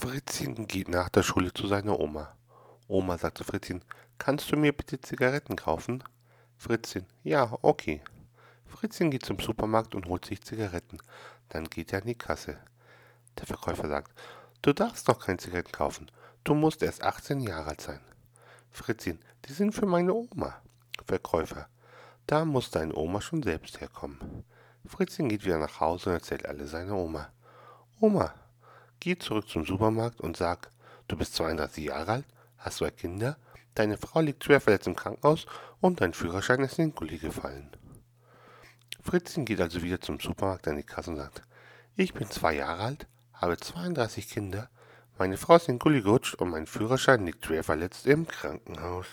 Fritzchen geht nach der Schule zu seiner Oma. Oma sagt zu Fritzchen, kannst du mir bitte Zigaretten kaufen? Fritzchen, ja, okay. Fritzchen geht zum Supermarkt und holt sich Zigaretten. Dann geht er an die Kasse. Der Verkäufer sagt, du darfst noch keine Zigaretten kaufen. Du musst erst 18 Jahre alt sein. Fritzchen, die sind für meine Oma. Verkäufer, da muss deine Oma schon selbst herkommen. Fritzchen geht wieder nach Hause und erzählt alles seiner Oma. Oma, geh zurück zum Supermarkt und sag, du bist 32 Jahre alt, hast zwei Kinder, deine Frau liegt schwer verletzt im Krankenhaus und dein Führerschein ist in den Gully gefallen. Fritzchen geht also wieder zum Supermarkt an die Kasse und sagt, ich bin zwei Jahre alt, habe 32 Kinder, meine Frau ist in den Gully gerutscht und mein Führerschein liegt schwer verletzt im Krankenhaus.